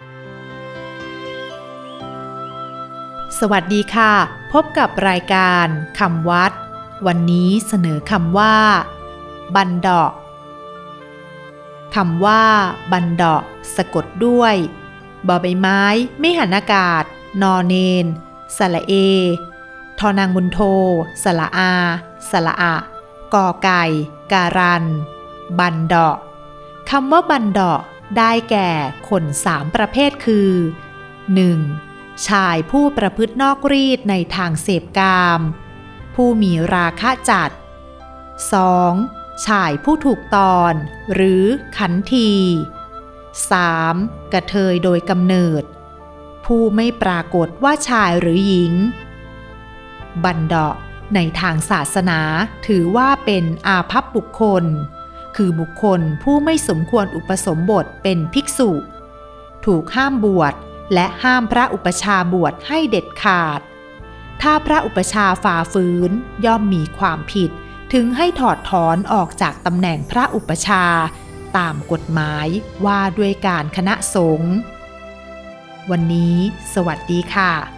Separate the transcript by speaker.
Speaker 1: สวัสดีค่ะ พบกับรายการคำวัด วันนี้เสนอคำว่า บันดอกคำว่า บันดอกสะกดด้วยบอใบไม้ ไม่หันอากาศ นอเนนสระเอ ทอนางบุญโทสระอาสระอะกอไก่ การัน บันดอกคำว่าบันดอก ได้แก่คนสามประเภทคือ 1. ชายผู้ประพฤตินอกรีดในทางเสพกาม ผู้มีราคะจัด 2. ชายผู้ถูกตอนหรือขันที 3. กระเทยโดยกำเนิด ผู้ไม่ปรากฏว่าชายหรือหญิง บันดาะในทางศาสนาถือว่าเป็นอาภัพบุคคล คือบุคคลผู้ไม่สมควรอุปสมบทเป็นภิกษุ ถูกห้ามบวชและห้ามพระอุปชาบวชให้เด็ดขาด ถ้าพระอุปชาฝ่าฝืนย่อมมีความผิด ถึงให้ถอดถอนออกจากตำแหน่งพระอุปชา ตามกฎหมายว่าด้วยการคณะสงฆ์วันนี้ สวัสดีค่ะ